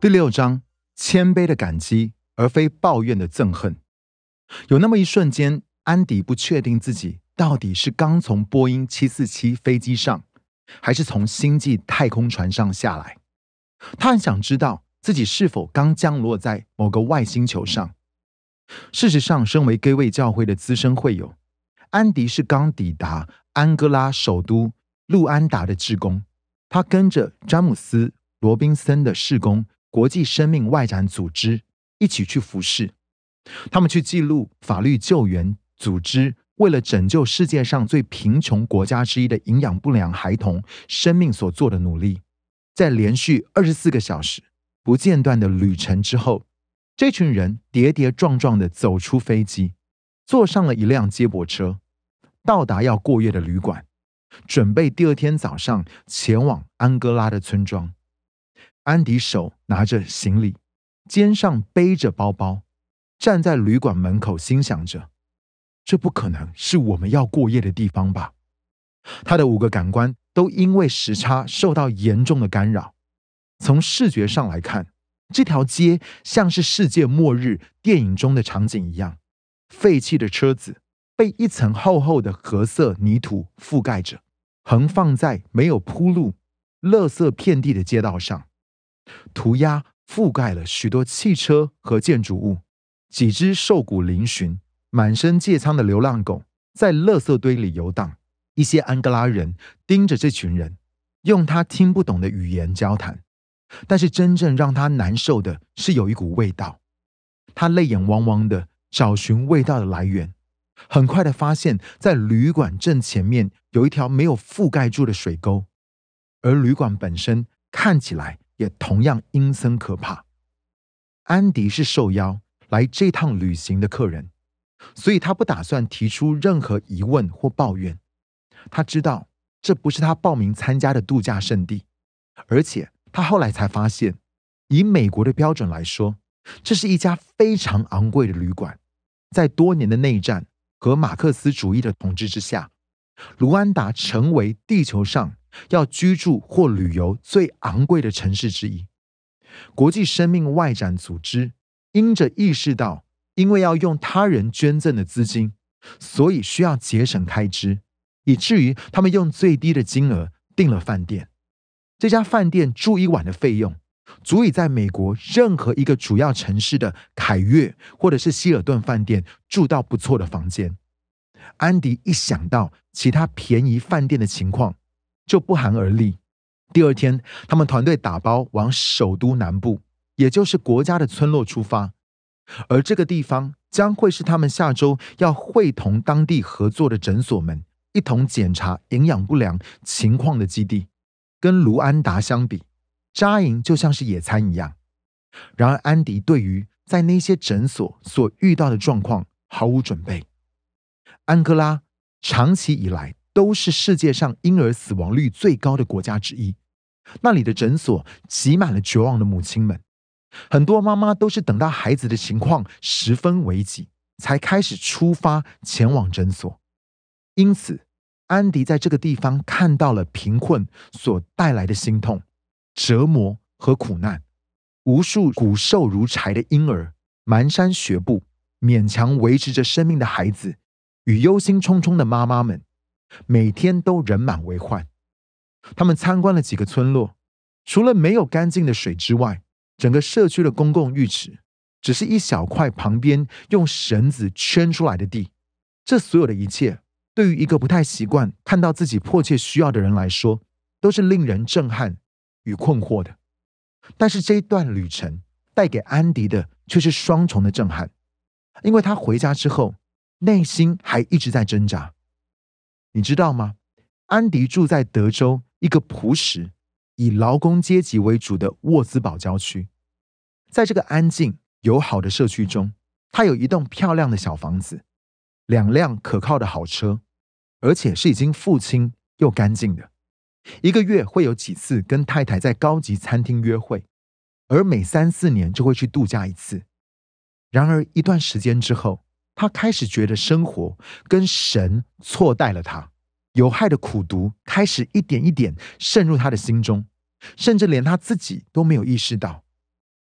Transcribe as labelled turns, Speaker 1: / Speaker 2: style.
Speaker 1: 第六章：谦卑的感激，而非抱怨的憎恨。有那么一瞬间，安迪不确定自己到底是刚从波音七四七飞机上，还是从星际太空船上下来。他很想知道自己是否刚降落在某个外星球上。事实上，身为该位教会的资深会友，安迪是刚抵达安哥拉首都路安达的职工。他跟着詹姆斯·罗宾森的事工国际生命外展组织一起去服侍。他们去记录法律救援组织为了拯救世界上最贫穷国家之一的营养不良孩童生命所做的努力。在连续二十四个小时不间断的旅程之后，这群人跌跌撞撞的走出飞机，坐上了一辆接驳车，到达要过夜的旅馆，准备第二天早上前往安哥拉的村庄。安迪手拿着行李，肩上背着包包。站在旅馆门口，心想着：“这不可能是我们要过夜的地方吧？”他的五个感官都因为时差受到严重的干扰。从视觉上来看，这条街像是世界末日电影中的场景一样，废弃的车子被一层厚厚的褐色泥土覆盖着，横放在没有铺路、垃圾遍地的街道上，涂鸦覆盖了许多汽车和建筑物。几只瘦骨嶙峋、满身疥疮的流浪狗在垃圾堆里游荡。一些安哥拉人盯着这群人，用他听不懂的语言交谈。但是真正让他难受的是有一股味道。他泪眼汪汪的找寻味道的来源，很快的发现，在旅馆正前面有一条没有覆盖住的水沟，而旅馆本身看起来也同样阴森可怕。安迪是受邀。来这趟旅行的客人，所以他不打算提出任何疑问或抱怨。他知道这不是他报名参加的度假胜地，而且他后来才发现，以美国的标准来说，这是一家非常昂贵的旅馆。在多年的内战和马克思主义的统治之下，卢安达成为地球上要居住或旅游最昂贵的城市之一。国际生命外展组织。因着意识到，因为要用他人捐赠的资金，所以需要节省开支，以至于他们用最低的金额订了饭店。这家饭店住一晚的费用，足以在美国任何一个主要城市的凯悦或者是希尔顿饭店住到不错的房间。安迪一想到其他便宜饭店的情况，就不寒而栗。第二天，他们团队打包往首都南部。也就是国家的村落出发，而这个地方将会是他们下周要会同当地合作的诊所们一同检查营养不良情况的基地。跟卢安达相比，扎营就像是野餐一样。然而，安迪对于在那些诊所所遇到的状况毫无准备。安哥拉长期以来都是世界上婴儿死亡率最高的国家之一，那里的诊所挤满了绝望的母亲们。很多妈妈都是等到孩子的情况十分危急，才开始出发前往诊所。因此，安迪在这个地方看到了贫困所带来的心痛、折磨和苦难。无数骨瘦如柴的婴儿、蹒跚学步、勉强维持着生命的孩子，与忧心忡忡的妈妈们，每天都人满为患。他们参观了几个村落，除了没有干净的水之外，整个社区的公共浴池只是一小块旁边用绳子圈出来的地，这所有的一切对于一个不太习惯看到自己迫切需要的人来说，都是令人震撼与困惑的。但是这一段旅程带给安迪的却是双重的震撼，因为他回家之后内心还一直在挣扎。你知道吗？安迪住在德州一个朴实。以劳工阶级为主的沃兹堡郊区，在这个安静友好的社区中，他有一栋漂亮的小房子，两辆可靠的好车，而且是已经付清又干净的。一个月会有几次跟太太在高级餐厅约会，而每三四年就会去度假一次。然而一段时间之后，他开始觉得生活跟神错待了他，有害的苦毒开始一点一点渗入他的心中。甚至连他自己都没有意识到，